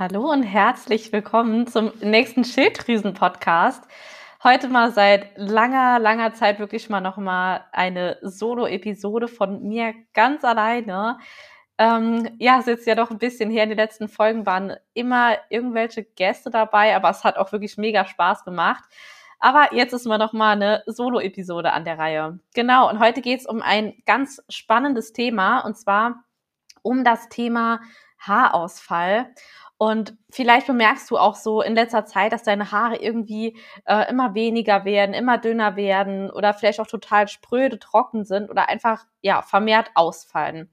Hallo und herzlich willkommen zum nächsten Schilddrüsen-Podcast. Heute mal seit langer, langer Zeit wirklich mal nochmal eine Solo-Episode von mir ganz alleine. Ähm, ja, es ist jetzt ja doch ein bisschen her. In den letzten Folgen waren immer irgendwelche Gäste dabei, aber es hat auch wirklich mega Spaß gemacht. Aber jetzt ist mal noch mal eine Solo-Episode an der Reihe. Genau, und heute geht es um ein ganz spannendes Thema, und zwar um das Thema Haarausfall. Und vielleicht bemerkst du auch so in letzter Zeit, dass deine Haare irgendwie äh, immer weniger werden, immer dünner werden oder vielleicht auch total spröde, trocken sind oder einfach ja vermehrt ausfallen.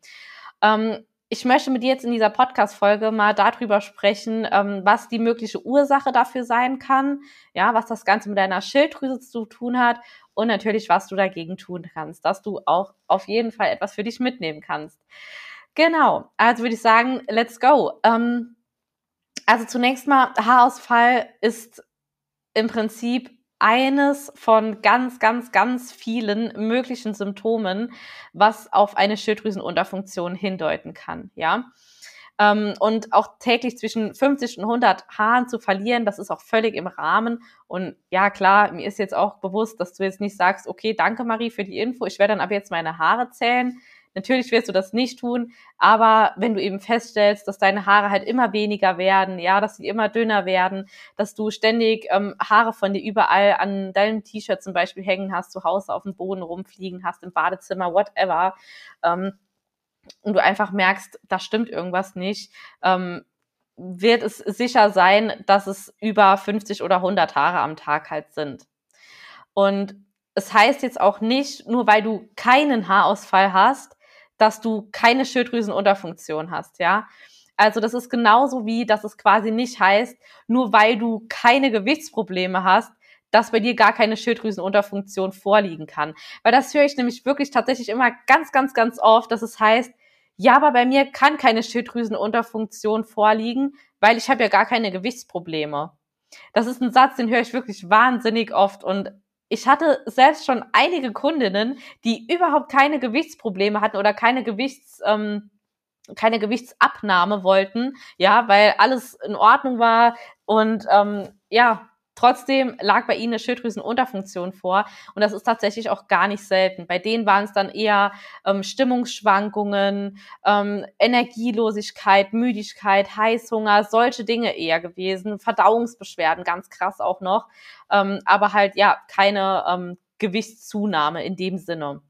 Ähm, ich möchte mit dir jetzt in dieser Podcast-Folge mal darüber sprechen, ähm, was die mögliche Ursache dafür sein kann, ja, was das Ganze mit deiner Schilddrüse zu tun hat und natürlich, was du dagegen tun kannst, dass du auch auf jeden Fall etwas für dich mitnehmen kannst. Genau, also würde ich sagen, let's go. Ähm, also zunächst mal, Haarausfall ist im Prinzip eines von ganz, ganz, ganz vielen möglichen Symptomen, was auf eine Schilddrüsenunterfunktion hindeuten kann, ja. Ähm, und auch täglich zwischen 50 und 100 Haaren zu verlieren, das ist auch völlig im Rahmen. Und ja, klar, mir ist jetzt auch bewusst, dass du jetzt nicht sagst, okay, danke Marie für die Info, ich werde dann ab jetzt meine Haare zählen. Natürlich wirst du das nicht tun, aber wenn du eben feststellst, dass deine Haare halt immer weniger werden, ja, dass sie immer dünner werden, dass du ständig ähm, Haare von dir überall an deinem T-Shirt zum Beispiel hängen hast, zu Hause auf dem Boden rumfliegen hast, im Badezimmer, whatever, ähm, und du einfach merkst, da stimmt irgendwas nicht, ähm, wird es sicher sein, dass es über 50 oder 100 Haare am Tag halt sind. Und es heißt jetzt auch nicht, nur weil du keinen Haarausfall hast, dass du keine Schilddrüsenunterfunktion hast, ja. Also das ist genauso wie, dass es quasi nicht heißt, nur weil du keine Gewichtsprobleme hast, dass bei dir gar keine Schilddrüsenunterfunktion vorliegen kann. Weil das höre ich nämlich wirklich tatsächlich immer ganz, ganz, ganz oft, dass es heißt, ja, aber bei mir kann keine Schilddrüsenunterfunktion vorliegen, weil ich habe ja gar keine Gewichtsprobleme. Das ist ein Satz, den höre ich wirklich wahnsinnig oft und ich hatte selbst schon einige Kundinnen, die überhaupt keine Gewichtsprobleme hatten oder keine Gewichts, ähm, keine Gewichtsabnahme wollten, ja, weil alles in Ordnung war. Und ähm, ja, Trotzdem lag bei ihnen eine Schilddrüsenunterfunktion vor und das ist tatsächlich auch gar nicht selten. Bei denen waren es dann eher ähm, Stimmungsschwankungen, ähm, Energielosigkeit, Müdigkeit, Heißhunger, solche Dinge eher gewesen, Verdauungsbeschwerden, ganz krass auch noch, ähm, aber halt ja keine ähm, Gewichtszunahme in dem Sinne.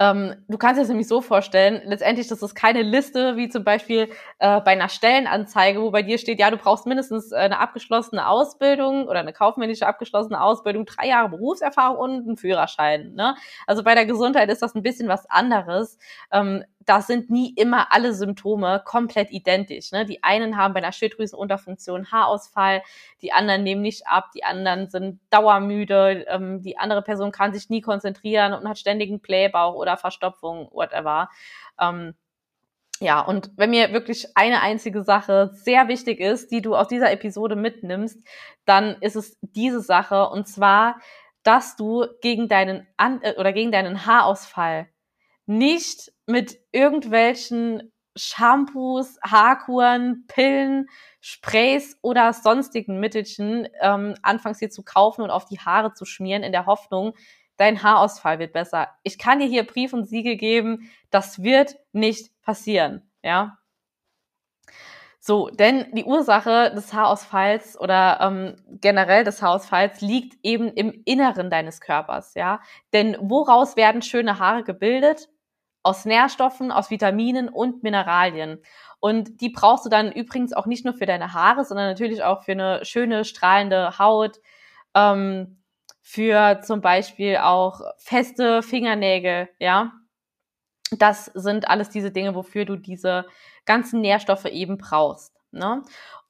Ähm, du kannst das nämlich so vorstellen, letztendlich, das ist keine Liste, wie zum Beispiel äh, bei einer Stellenanzeige, wo bei dir steht, ja, du brauchst mindestens äh, eine abgeschlossene Ausbildung oder eine kaufmännische abgeschlossene Ausbildung, drei Jahre Berufserfahrung und einen Führerschein. Ne? Also bei der Gesundheit ist das ein bisschen was anderes. Ähm, da sind nie immer alle Symptome komplett identisch. Ne? Die einen haben bei einer Schilddrüsenunterfunktion Haarausfall, die anderen nehmen nicht ab, die anderen sind dauermüde, ähm, die andere Person kann sich nie konzentrieren und hat ständigen Blähbauch oder Verstopfung, whatever. Ähm, ja, und wenn mir wirklich eine einzige Sache sehr wichtig ist, die du aus dieser Episode mitnimmst, dann ist es diese Sache und zwar, dass du gegen deinen An äh, oder gegen deinen Haarausfall nicht mit irgendwelchen Shampoos, Haarkuren, Pillen, Sprays oder sonstigen Mittelchen ähm, anfangs hier zu kaufen und auf die Haare zu schmieren in der Hoffnung, dein Haarausfall wird besser. Ich kann dir hier Brief und Siegel geben, das wird nicht passieren, ja. So, denn die Ursache des Haarausfalls oder ähm, generell des Haarausfalls liegt eben im Inneren deines Körpers, ja. Denn woraus werden schöne Haare gebildet? Aus Nährstoffen, aus Vitaminen und Mineralien. Und die brauchst du dann übrigens auch nicht nur für deine Haare, sondern natürlich auch für eine schöne, strahlende Haut, ähm, für zum Beispiel auch feste Fingernägel, ja. Das sind alles diese Dinge, wofür du diese ganzen Nährstoffe eben brauchst. Ne?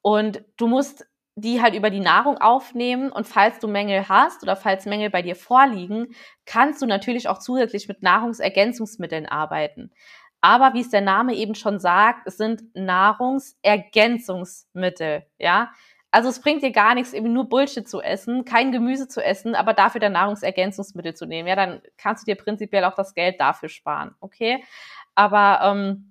Und du musst die halt über die Nahrung aufnehmen und falls du Mängel hast oder falls Mängel bei dir vorliegen, kannst du natürlich auch zusätzlich mit Nahrungsergänzungsmitteln arbeiten. Aber wie es der Name eben schon sagt, es sind Nahrungsergänzungsmittel, ja. Also es bringt dir gar nichts, eben nur Bullshit zu essen, kein Gemüse zu essen, aber dafür dann Nahrungsergänzungsmittel zu nehmen. Ja, dann kannst du dir prinzipiell auch das Geld dafür sparen, okay? Aber ähm,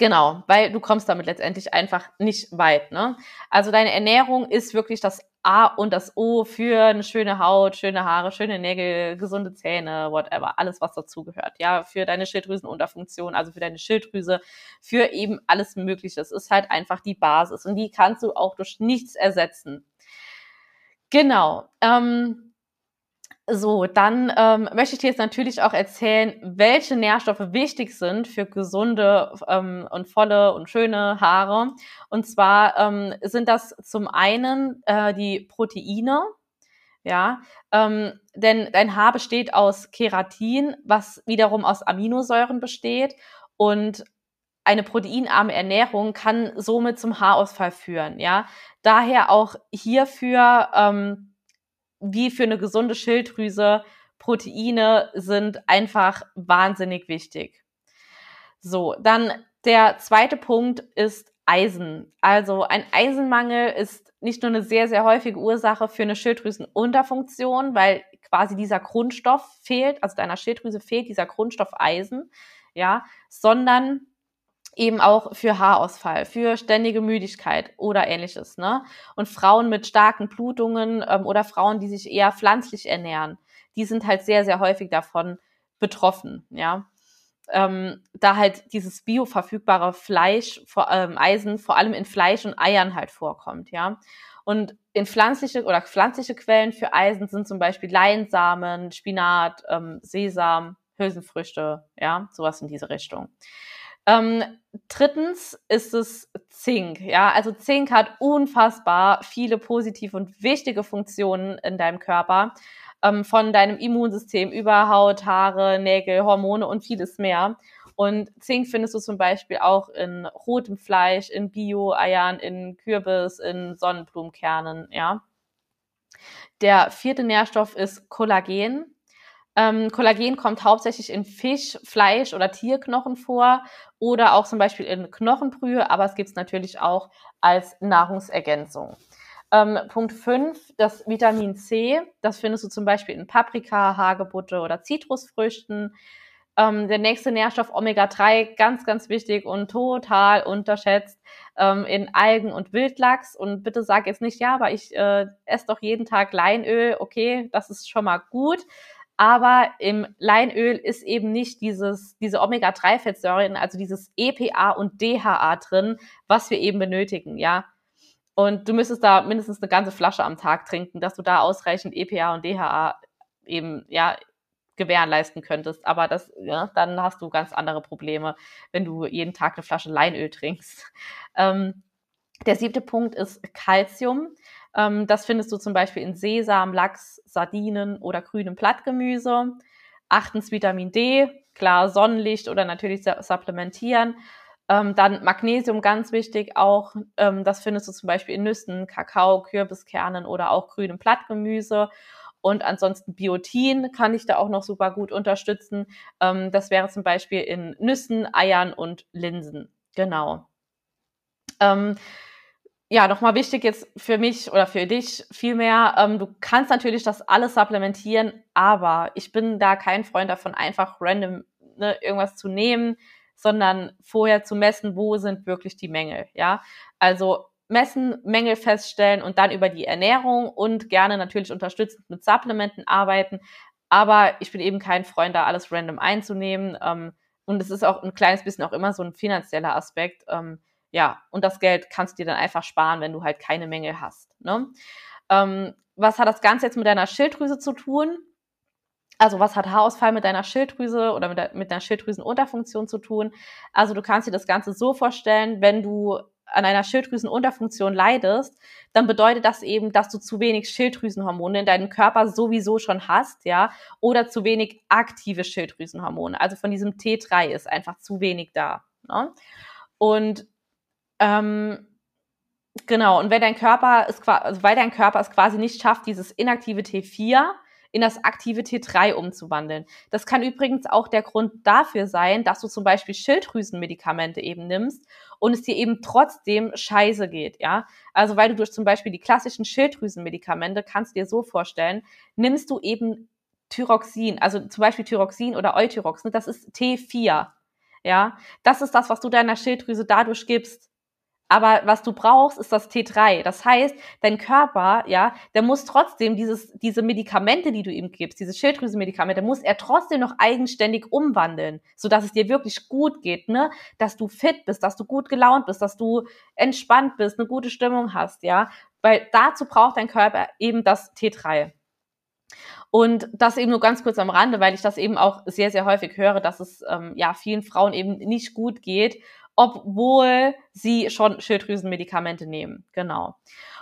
Genau, weil du kommst damit letztendlich einfach nicht weit. Ne? Also deine Ernährung ist wirklich das A und das O für eine schöne Haut, schöne Haare, schöne Nägel, gesunde Zähne, whatever, alles was dazugehört. Ja, für deine Schilddrüsenunterfunktion, also für deine Schilddrüse, für eben alles Mögliche. Es ist halt einfach die Basis und die kannst du auch durch nichts ersetzen. Genau. Ähm, so, dann ähm, möchte ich dir jetzt natürlich auch erzählen, welche Nährstoffe wichtig sind für gesunde ähm, und volle und schöne Haare. Und zwar ähm, sind das zum einen äh, die Proteine, ja, ähm, denn dein Haar besteht aus Keratin, was wiederum aus Aminosäuren besteht und eine proteinarme Ernährung kann somit zum Haarausfall führen, ja. Daher auch hierfür ähm, wie für eine gesunde Schilddrüse, Proteine sind einfach wahnsinnig wichtig. So, dann der zweite Punkt ist Eisen. Also ein Eisenmangel ist nicht nur eine sehr, sehr häufige Ursache für eine Schilddrüsenunterfunktion, weil quasi dieser Grundstoff fehlt, also deiner Schilddrüse fehlt dieser Grundstoff Eisen, ja, sondern eben auch für Haarausfall, für ständige Müdigkeit oder ähnliches. Ne? Und Frauen mit starken Blutungen ähm, oder Frauen, die sich eher pflanzlich ernähren, die sind halt sehr, sehr häufig davon betroffen. Ja, ähm, da halt dieses bioverfügbare Fleisch, vor, ähm, Eisen vor allem in Fleisch und Eiern halt vorkommt. Ja, und in pflanzliche oder pflanzliche Quellen für Eisen sind zum Beispiel Leinsamen, Spinat, ähm, Sesam, Hülsenfrüchte, ja, sowas in diese Richtung. Ähm, drittens ist es Zink. Ja, also Zink hat unfassbar viele positive und wichtige Funktionen in deinem Körper. Ähm, von deinem Immunsystem über Haut, Haare, Nägel, Hormone und vieles mehr. Und Zink findest du zum Beispiel auch in rotem Fleisch, in Bio-Eiern, in Kürbis, in Sonnenblumenkernen, ja. Der vierte Nährstoff ist Kollagen. Ähm, Kollagen kommt hauptsächlich in Fisch, Fleisch oder Tierknochen vor oder auch zum Beispiel in Knochenbrühe, aber es gibt es natürlich auch als Nahrungsergänzung. Ähm, Punkt 5, das Vitamin C, das findest du zum Beispiel in Paprika, Hagebutte oder Zitrusfrüchten. Ähm, der nächste Nährstoff Omega-3, ganz, ganz wichtig und total unterschätzt ähm, in Algen und Wildlachs. Und bitte sag jetzt nicht, ja, aber ich äh, esse doch jeden Tag Leinöl. Okay, das ist schon mal gut aber im Leinöl ist eben nicht dieses, diese Omega-3-Fettsäuren, also dieses EPA und DHA drin, was wir eben benötigen, ja. Und du müsstest da mindestens eine ganze Flasche am Tag trinken, dass du da ausreichend EPA und DHA eben, ja, gewährleisten könntest. Aber das, ja, dann hast du ganz andere Probleme, wenn du jeden Tag eine Flasche Leinöl trinkst. Ähm, der siebte Punkt ist Calcium. Ähm, das findest du zum Beispiel in Sesam, Lachs, Sardinen oder grünem Blattgemüse. Achtens Vitamin D, klar Sonnenlicht oder natürlich supplementieren. Ähm, dann Magnesium ganz wichtig auch. Ähm, das findest du zum Beispiel in Nüssen, Kakao, Kürbiskernen oder auch grünem Blattgemüse. Und ansonsten Biotin kann ich da auch noch super gut unterstützen. Ähm, das wäre zum Beispiel in Nüssen, Eiern und Linsen. Genau. Ähm, ja, nochmal wichtig jetzt für mich oder für dich vielmehr, ähm, du kannst natürlich das alles supplementieren, aber ich bin da kein Freund davon, einfach random ne, irgendwas zu nehmen, sondern vorher zu messen, wo sind wirklich die Mängel, ja. Also messen, Mängel feststellen und dann über die Ernährung und gerne natürlich unterstützend mit Supplementen arbeiten. Aber ich bin eben kein Freund, da alles random einzunehmen. Ähm, und es ist auch ein kleines bisschen auch immer so ein finanzieller Aspekt. Ähm, ja, und das Geld kannst du dir dann einfach sparen, wenn du halt keine Menge hast. Ne? Ähm, was hat das Ganze jetzt mit deiner Schilddrüse zu tun? Also was hat Haarausfall mit deiner Schilddrüse oder mit, der, mit deiner Schilddrüsenunterfunktion zu tun? Also du kannst dir das Ganze so vorstellen, wenn du an einer Schilddrüsenunterfunktion leidest, dann bedeutet das eben, dass du zu wenig Schilddrüsenhormone in deinem Körper sowieso schon hast, ja, oder zu wenig aktive Schilddrüsenhormone. Also von diesem T3 ist einfach zu wenig da. Ne? Und ähm, genau, und wenn dein Körper es also weil dein Körper es quasi nicht schafft, dieses inaktive T4 in das aktive T3 umzuwandeln. Das kann übrigens auch der Grund dafür sein, dass du zum Beispiel Schilddrüsenmedikamente eben nimmst und es dir eben trotzdem scheiße geht, ja. Also weil du durch zum Beispiel die klassischen Schilddrüsenmedikamente, kannst dir so vorstellen, nimmst du eben Thyroxin, also zum Beispiel Thyroxin oder Euthyrox, das ist T4. Ja, das ist das, was du deiner Schilddrüse dadurch gibst. Aber was du brauchst, ist das T3. Das heißt, dein Körper, ja, der muss trotzdem dieses, diese Medikamente, die du ihm gibst, diese Schilddrüsenmedikamente, muss er trotzdem noch eigenständig umwandeln, sodass es dir wirklich gut geht, ne? Dass du fit bist, dass du gut gelaunt bist, dass du entspannt bist, eine gute Stimmung hast, ja. Weil dazu braucht dein Körper eben das T3. Und das eben nur ganz kurz am Rande, weil ich das eben auch sehr, sehr häufig höre, dass es ähm, ja vielen Frauen eben nicht gut geht obwohl sie schon Schilddrüsenmedikamente nehmen. Genau.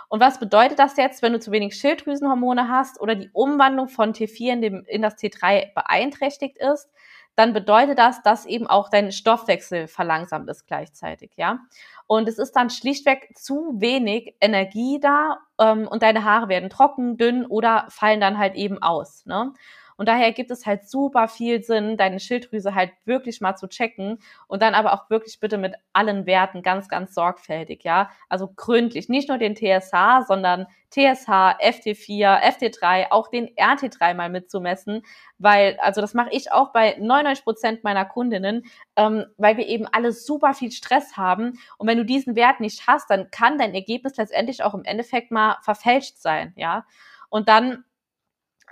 Und was bedeutet das jetzt, wenn du zu wenig Schilddrüsenhormone hast oder die Umwandlung von T4 in, dem, in das T3 beeinträchtigt ist? Dann bedeutet das, dass eben auch dein Stoffwechsel verlangsamt ist gleichzeitig, ja. Und es ist dann schlichtweg zu wenig Energie da ähm, und deine Haare werden trocken, dünn oder fallen dann halt eben aus. Ne? Und daher gibt es halt super viel Sinn, deine Schilddrüse halt wirklich mal zu checken und dann aber auch wirklich bitte mit allen Werten ganz, ganz sorgfältig, ja. Also gründlich. Nicht nur den TSH, sondern TSH, FT4, FT3, auch den RT3 mal mitzumessen, weil, also das mache ich auch bei 99 Prozent meiner Kundinnen, ähm, weil wir eben alle super viel Stress haben. Und wenn du diesen Wert nicht hast, dann kann dein Ergebnis letztendlich auch im Endeffekt mal verfälscht sein, ja. Und dann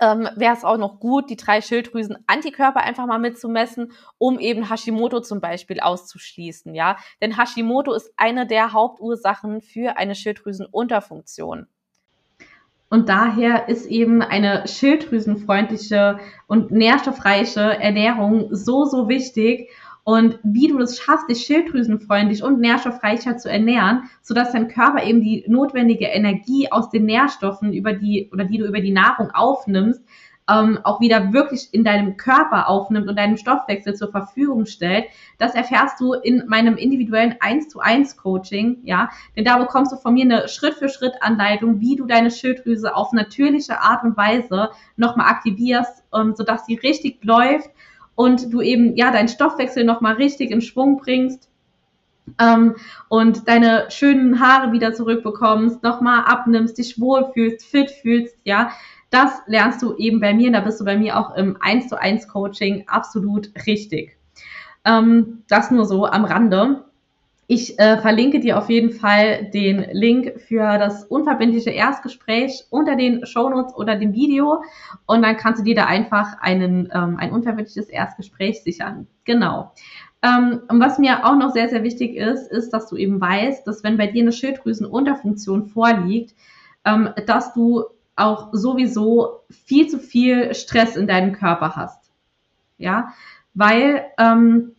ähm, wäre es auch noch gut, die drei Schilddrüsen-Antikörper einfach mal mitzumessen, um eben Hashimoto zum Beispiel auszuschließen, ja. Denn Hashimoto ist eine der Hauptursachen für eine Schilddrüsenunterfunktion. Und daher ist eben eine schilddrüsenfreundliche und nährstoffreiche Ernährung so, so wichtig und wie du es schaffst, dich schilddrüsenfreundlich und nährstoffreicher zu ernähren, sodass dein Körper eben die notwendige Energie aus den Nährstoffen, über die oder die du über die Nahrung aufnimmst, ähm, auch wieder wirklich in deinem Körper aufnimmt und deinem Stoffwechsel zur Verfügung stellt. Das erfährst du in meinem individuellen 1 zu 1 Coaching, ja. Denn da bekommst du von mir eine Schritt für Schritt Anleitung, wie du deine Schilddrüse auf natürliche Art und Weise nochmal aktivierst, ähm, sodass sie richtig läuft und du eben ja deinen Stoffwechsel nochmal richtig in Schwung bringst ähm, und deine schönen Haare wieder zurückbekommst, nochmal abnimmst, dich wohlfühlst, fit fühlst, ja, das lernst du eben bei mir und da bist du bei mir auch im 1 zu 1 Coaching absolut richtig. Ähm, das nur so am Rande. Ich äh, verlinke dir auf jeden Fall den Link für das unverbindliche Erstgespräch unter den Shownotes oder dem Video und dann kannst du dir da einfach einen, ähm, ein unverbindliches Erstgespräch sichern. Genau. Ähm, und was mir auch noch sehr, sehr wichtig ist, ist, dass du eben weißt, dass wenn bei dir eine Schilddrüsenunterfunktion vorliegt, ähm, dass du auch sowieso viel zu viel Stress in deinem Körper hast. Ja, weil ähm,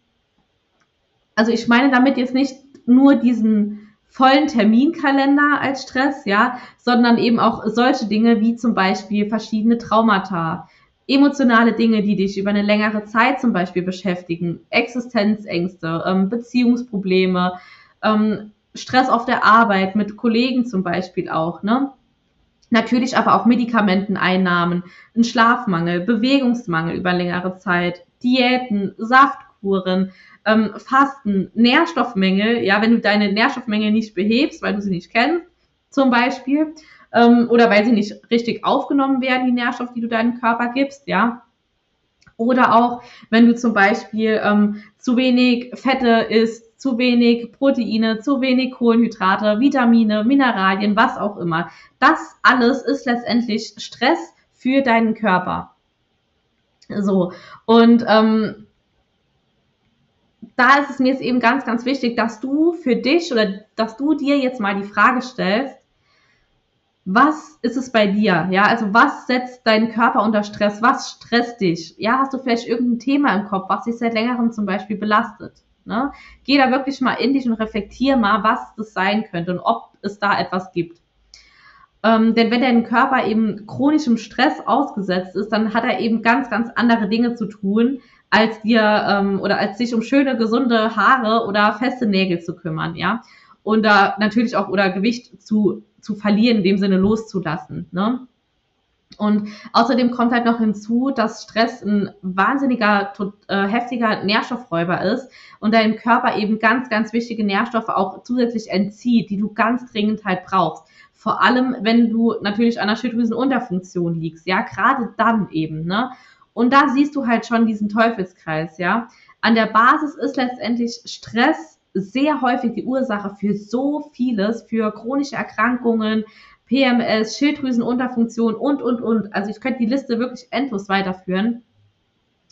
also ich meine damit jetzt nicht nur diesen vollen Terminkalender als Stress, ja, sondern eben auch solche Dinge wie zum Beispiel verschiedene Traumata, emotionale Dinge, die dich über eine längere Zeit zum Beispiel beschäftigen, Existenzängste, ähm, Beziehungsprobleme, ähm, Stress auf der Arbeit mit Kollegen zum Beispiel auch, ne? Natürlich aber auch Medikamenteneinnahmen, ein Schlafmangel, Bewegungsmangel über längere Zeit, Diäten, Saftkuren, ähm, Fasten, Nährstoffmängel, ja, wenn du deine Nährstoffmängel nicht behebst, weil du sie nicht kennst, zum Beispiel, ähm, oder weil sie nicht richtig aufgenommen werden, die Nährstoffe, die du deinem Körper gibst, ja. Oder auch, wenn du zum Beispiel ähm, zu wenig Fette isst, zu wenig Proteine, zu wenig Kohlenhydrate, Vitamine, Mineralien, was auch immer. Das alles ist letztendlich Stress für deinen Körper. So, und ähm, da ist es mir jetzt eben ganz, ganz wichtig, dass du für dich oder dass du dir jetzt mal die Frage stellst, was ist es bei dir? Ja, also was setzt deinen Körper unter Stress? Was stresst dich? Ja, hast du vielleicht irgendein Thema im Kopf, was dich seit längerem zum Beispiel belastet? Ne? Geh da wirklich mal in dich und reflektier mal, was das sein könnte und ob es da etwas gibt. Ähm, denn wenn dein Körper eben chronischem Stress ausgesetzt ist, dann hat er eben ganz, ganz andere Dinge zu tun, als dir ähm, oder als sich um schöne, gesunde Haare oder feste Nägel zu kümmern, ja. Und da natürlich auch oder Gewicht zu, zu verlieren, in dem Sinne loszulassen. Ne? Und außerdem kommt halt noch hinzu, dass Stress ein wahnsinniger, äh, heftiger Nährstoffräuber ist und deinem Körper eben ganz, ganz wichtige Nährstoffe auch zusätzlich entzieht, die du ganz dringend halt brauchst. Vor allem, wenn du natürlich an der Schilddrüsenunterfunktion liegst, ja, gerade dann eben, ne? Und da siehst du halt schon diesen Teufelskreis, ja. An der Basis ist letztendlich Stress sehr häufig die Ursache für so vieles, für chronische Erkrankungen, PMS, Schilddrüsenunterfunktion und, und, und. Also ich könnte die Liste wirklich endlos weiterführen.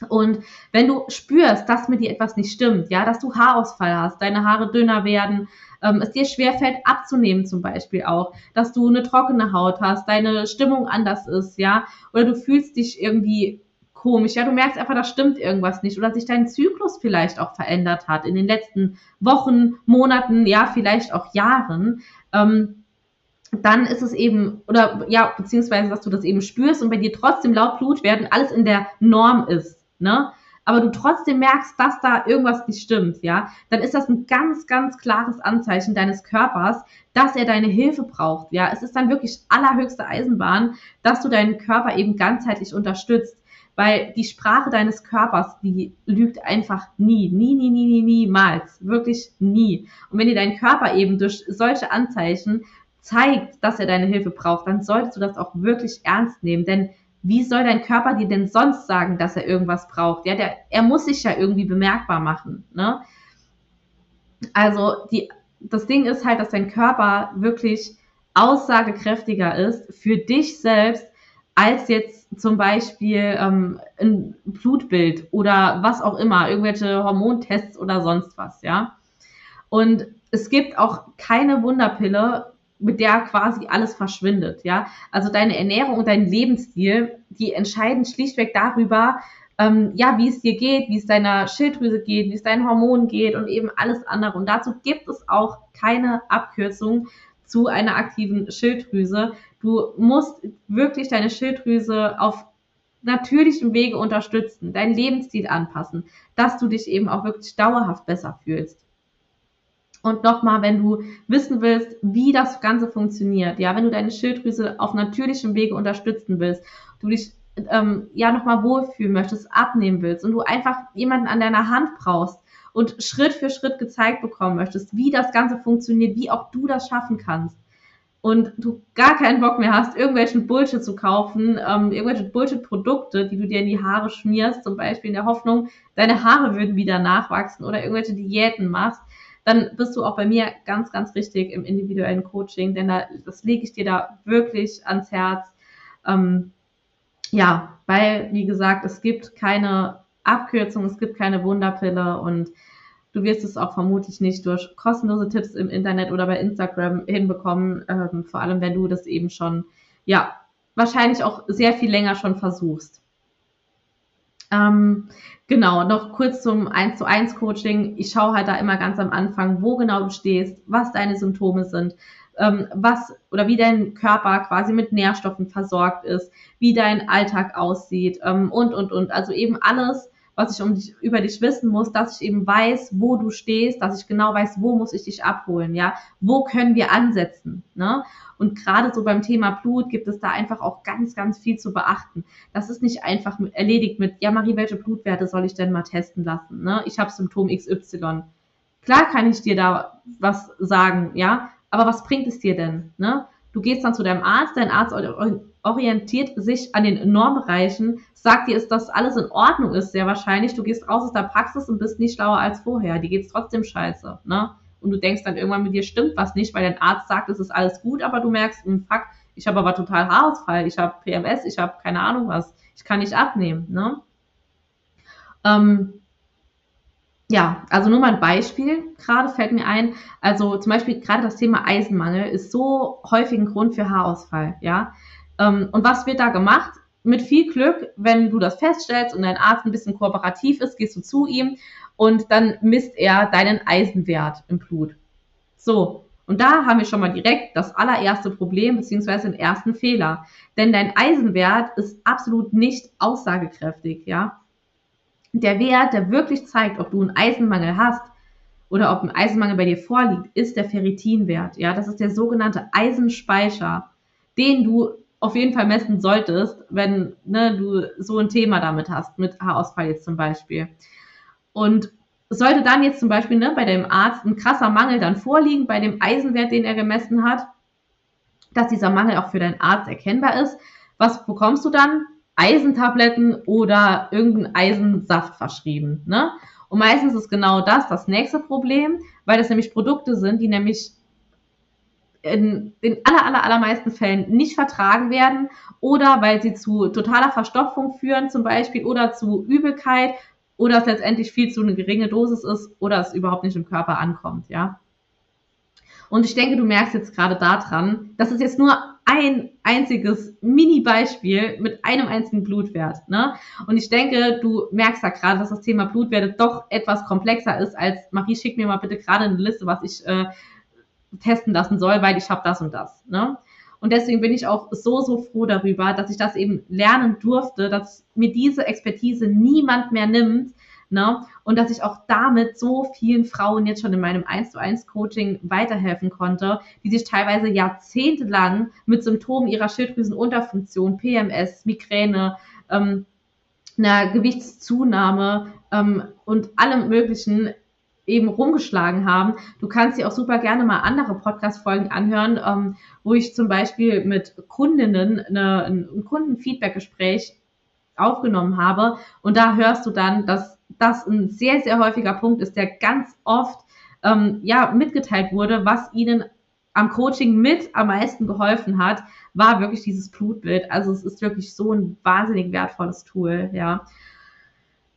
Und wenn du spürst, dass mit dir etwas nicht stimmt, ja, dass du Haarausfall hast, deine Haare dünner werden, ähm, es dir schwerfällt abzunehmen zum Beispiel auch, dass du eine trockene Haut hast, deine Stimmung anders ist, ja, oder du fühlst dich irgendwie komisch, ja, du merkst einfach, da stimmt irgendwas nicht oder sich dein Zyklus vielleicht auch verändert hat in den letzten Wochen, Monaten, ja, vielleicht auch Jahren, ähm, dann ist es eben, oder ja, beziehungsweise, dass du das eben spürst und bei dir trotzdem laut Blut werden, alles in der Norm ist, ne? Aber du trotzdem merkst, dass da irgendwas nicht stimmt, ja, dann ist das ein ganz, ganz klares Anzeichen deines Körpers, dass er deine Hilfe braucht, ja. Es ist dann wirklich allerhöchste Eisenbahn, dass du deinen Körper eben ganzheitlich unterstützt, weil die Sprache deines Körpers, die lügt einfach nie, nie, nie, nie, nie, niemals, wirklich nie. Und wenn dir dein Körper eben durch solche Anzeichen zeigt, dass er deine Hilfe braucht, dann solltest du das auch wirklich ernst nehmen. Denn wie soll dein Körper dir denn sonst sagen, dass er irgendwas braucht? Ja, der, er muss sich ja irgendwie bemerkbar machen. Ne? Also die, das Ding ist halt, dass dein Körper wirklich aussagekräftiger ist für dich selbst als jetzt zum Beispiel ähm, ein Blutbild oder was auch immer, irgendwelche Hormontests oder sonst was, ja. Und es gibt auch keine Wunderpille, mit der quasi alles verschwindet, ja. Also deine Ernährung und dein Lebensstil, die entscheiden schlichtweg darüber, ähm, ja, wie es dir geht, wie es deiner Schilddrüse geht, wie es deinen Hormonen geht und eben alles andere. Und dazu gibt es auch keine Abkürzung zu einer aktiven Schilddrüse. Du musst wirklich deine Schilddrüse auf natürlichem Wege unterstützen, deinen Lebensstil anpassen, dass du dich eben auch wirklich dauerhaft besser fühlst. Und nochmal, wenn du wissen willst, wie das Ganze funktioniert, ja, wenn du deine Schilddrüse auf natürlichem Wege unterstützen willst, du dich ähm, ja nochmal wohlfühlen möchtest, abnehmen willst und du einfach jemanden an deiner Hand brauchst und Schritt für Schritt gezeigt bekommen möchtest, wie das Ganze funktioniert, wie auch du das schaffen kannst und du gar keinen Bock mehr hast, irgendwelchen Bullshit zu kaufen, ähm, irgendwelche Bullshit-Produkte, die du dir in die Haare schmierst, zum Beispiel in der Hoffnung, deine Haare würden wieder nachwachsen oder irgendwelche Diäten machst, dann bist du auch bei mir ganz, ganz richtig im individuellen Coaching, denn da, das lege ich dir da wirklich ans Herz. Ähm, ja, weil, wie gesagt, es gibt keine Abkürzung, es gibt keine Wunderpille und du wirst es auch vermutlich nicht durch kostenlose Tipps im Internet oder bei Instagram hinbekommen, ähm, vor allem wenn du das eben schon, ja, wahrscheinlich auch sehr viel länger schon versuchst. Ähm, genau, noch kurz zum 1 zu 1 Coaching. Ich schaue halt da immer ganz am Anfang, wo genau du stehst, was deine Symptome sind, ähm, was oder wie dein Körper quasi mit Nährstoffen versorgt ist, wie dein Alltag aussieht ähm, und, und, und. Also eben alles, was ich um dich, über dich wissen muss, dass ich eben weiß, wo du stehst, dass ich genau weiß, wo muss ich dich abholen, ja, wo können wir ansetzen, ne? Und gerade so beim Thema Blut gibt es da einfach auch ganz, ganz viel zu beachten. Das ist nicht einfach erledigt mit, ja Marie, welche Blutwerte soll ich denn mal testen lassen, ne? Ich habe Symptom XY. Klar kann ich dir da was sagen, ja, aber was bringt es dir denn, ne? Du gehst dann zu deinem Arzt, dein Arzt orientiert sich an den Normbereichen, sagt dir, dass alles in Ordnung ist, sehr wahrscheinlich. Du gehst raus aus der Praxis und bist nicht schlauer als vorher. Die geht's trotzdem scheiße, ne? Und du denkst dann irgendwann mit dir stimmt was nicht, weil dein Arzt sagt, es ist alles gut, aber du merkst, hm, fuck, ich habe aber total Haarausfall, ich habe PMS, ich habe keine Ahnung was, ich kann nicht abnehmen, ne? Ähm, ja, also nur mal ein Beispiel, gerade fällt mir ein, also zum Beispiel gerade das Thema Eisenmangel ist so häufig ein Grund für Haarausfall, ja. Ähm, und was wird da gemacht? Mit viel Glück, wenn du das feststellst und dein Arzt ein bisschen kooperativ ist, gehst du zu ihm und dann misst er deinen Eisenwert im Blut. So, und da haben wir schon mal direkt das allererste Problem beziehungsweise den ersten Fehler. Denn dein Eisenwert ist absolut nicht aussagekräftig, ja. Der Wert, der wirklich zeigt, ob du einen Eisenmangel hast oder ob ein Eisenmangel bei dir vorliegt, ist der Ferritinwert. Ja, das ist der sogenannte Eisenspeicher, den du auf jeden Fall messen solltest, wenn ne, du so ein Thema damit hast, mit Haarausfall jetzt zum Beispiel. Und sollte dann jetzt zum Beispiel ne, bei dem Arzt ein krasser Mangel dann vorliegen, bei dem Eisenwert, den er gemessen hat, dass dieser Mangel auch für deinen Arzt erkennbar ist, was bekommst du dann? Eisentabletten oder irgendeinen Eisensaft verschrieben. Ne? Und meistens ist genau das das nächste Problem, weil das nämlich Produkte sind, die nämlich in den aller, aller, allermeisten Fällen nicht vertragen werden oder weil sie zu totaler Verstopfung führen zum Beispiel oder zu Übelkeit oder es letztendlich viel zu eine geringe Dosis ist oder es überhaupt nicht im Körper ankommt, ja. Und ich denke, du merkst jetzt gerade daran, das ist jetzt nur ein einziges Mini-Beispiel mit einem einzigen Blutwert. Ne? Und ich denke, du merkst da gerade, dass das Thema Blutwerte doch etwas komplexer ist, als Marie, schick mir mal bitte gerade eine Liste, was ich äh, testen lassen soll, weil ich habe das und das. Ne? Und deswegen bin ich auch so, so froh darüber, dass ich das eben lernen durfte, dass mir diese Expertise niemand mehr nimmt. Ne? Und dass ich auch damit so vielen Frauen jetzt schon in meinem 1 zu 1 Coaching weiterhelfen konnte, die sich teilweise jahrzehntelang mit Symptomen ihrer Schilddrüsenunterfunktion, PMS, Migräne, ähm, einer Gewichtszunahme ähm, und allem möglichen eben rumgeschlagen haben. Du kannst dir auch super gerne mal andere Podcast-Folgen anhören, ähm, wo ich zum Beispiel mit Kundinnen eine, ein Kundenfeedback-Gespräch aufgenommen habe. Und da hörst du dann, dass das ein sehr, sehr häufiger Punkt ist, der ganz oft ähm, ja, mitgeteilt wurde, was ihnen am Coaching mit am meisten geholfen hat, war wirklich dieses Blutbild. Also es ist wirklich so ein wahnsinnig wertvolles Tool, ja.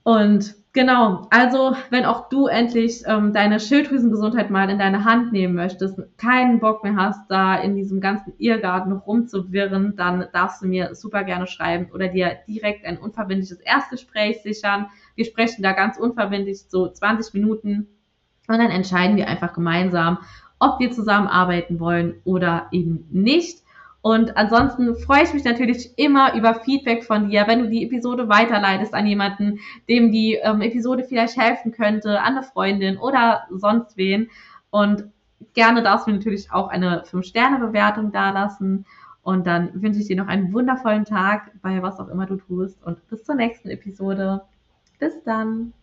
Und genau, also wenn auch du endlich ähm, deine Schilddrüsengesundheit mal in deine Hand nehmen möchtest, keinen Bock mehr hast, da in diesem ganzen Irrgarten rumzuwirren, dann darfst du mir super gerne schreiben oder dir direkt ein unverbindliches Erstgespräch sichern. Wir sprechen da ganz unverbindlich so 20 Minuten und dann entscheiden wir einfach gemeinsam, ob wir zusammenarbeiten wollen oder eben nicht. Und ansonsten freue ich mich natürlich immer über Feedback von dir, wenn du die Episode weiterleitest an jemanden, dem die ähm, Episode vielleicht helfen könnte, an eine Freundin oder sonst wen. Und gerne darfst du natürlich auch eine 5-Sterne-Bewertung dalassen. Und dann wünsche ich dir noch einen wundervollen Tag bei was auch immer du tust. Und bis zur nächsten Episode. Bis dann.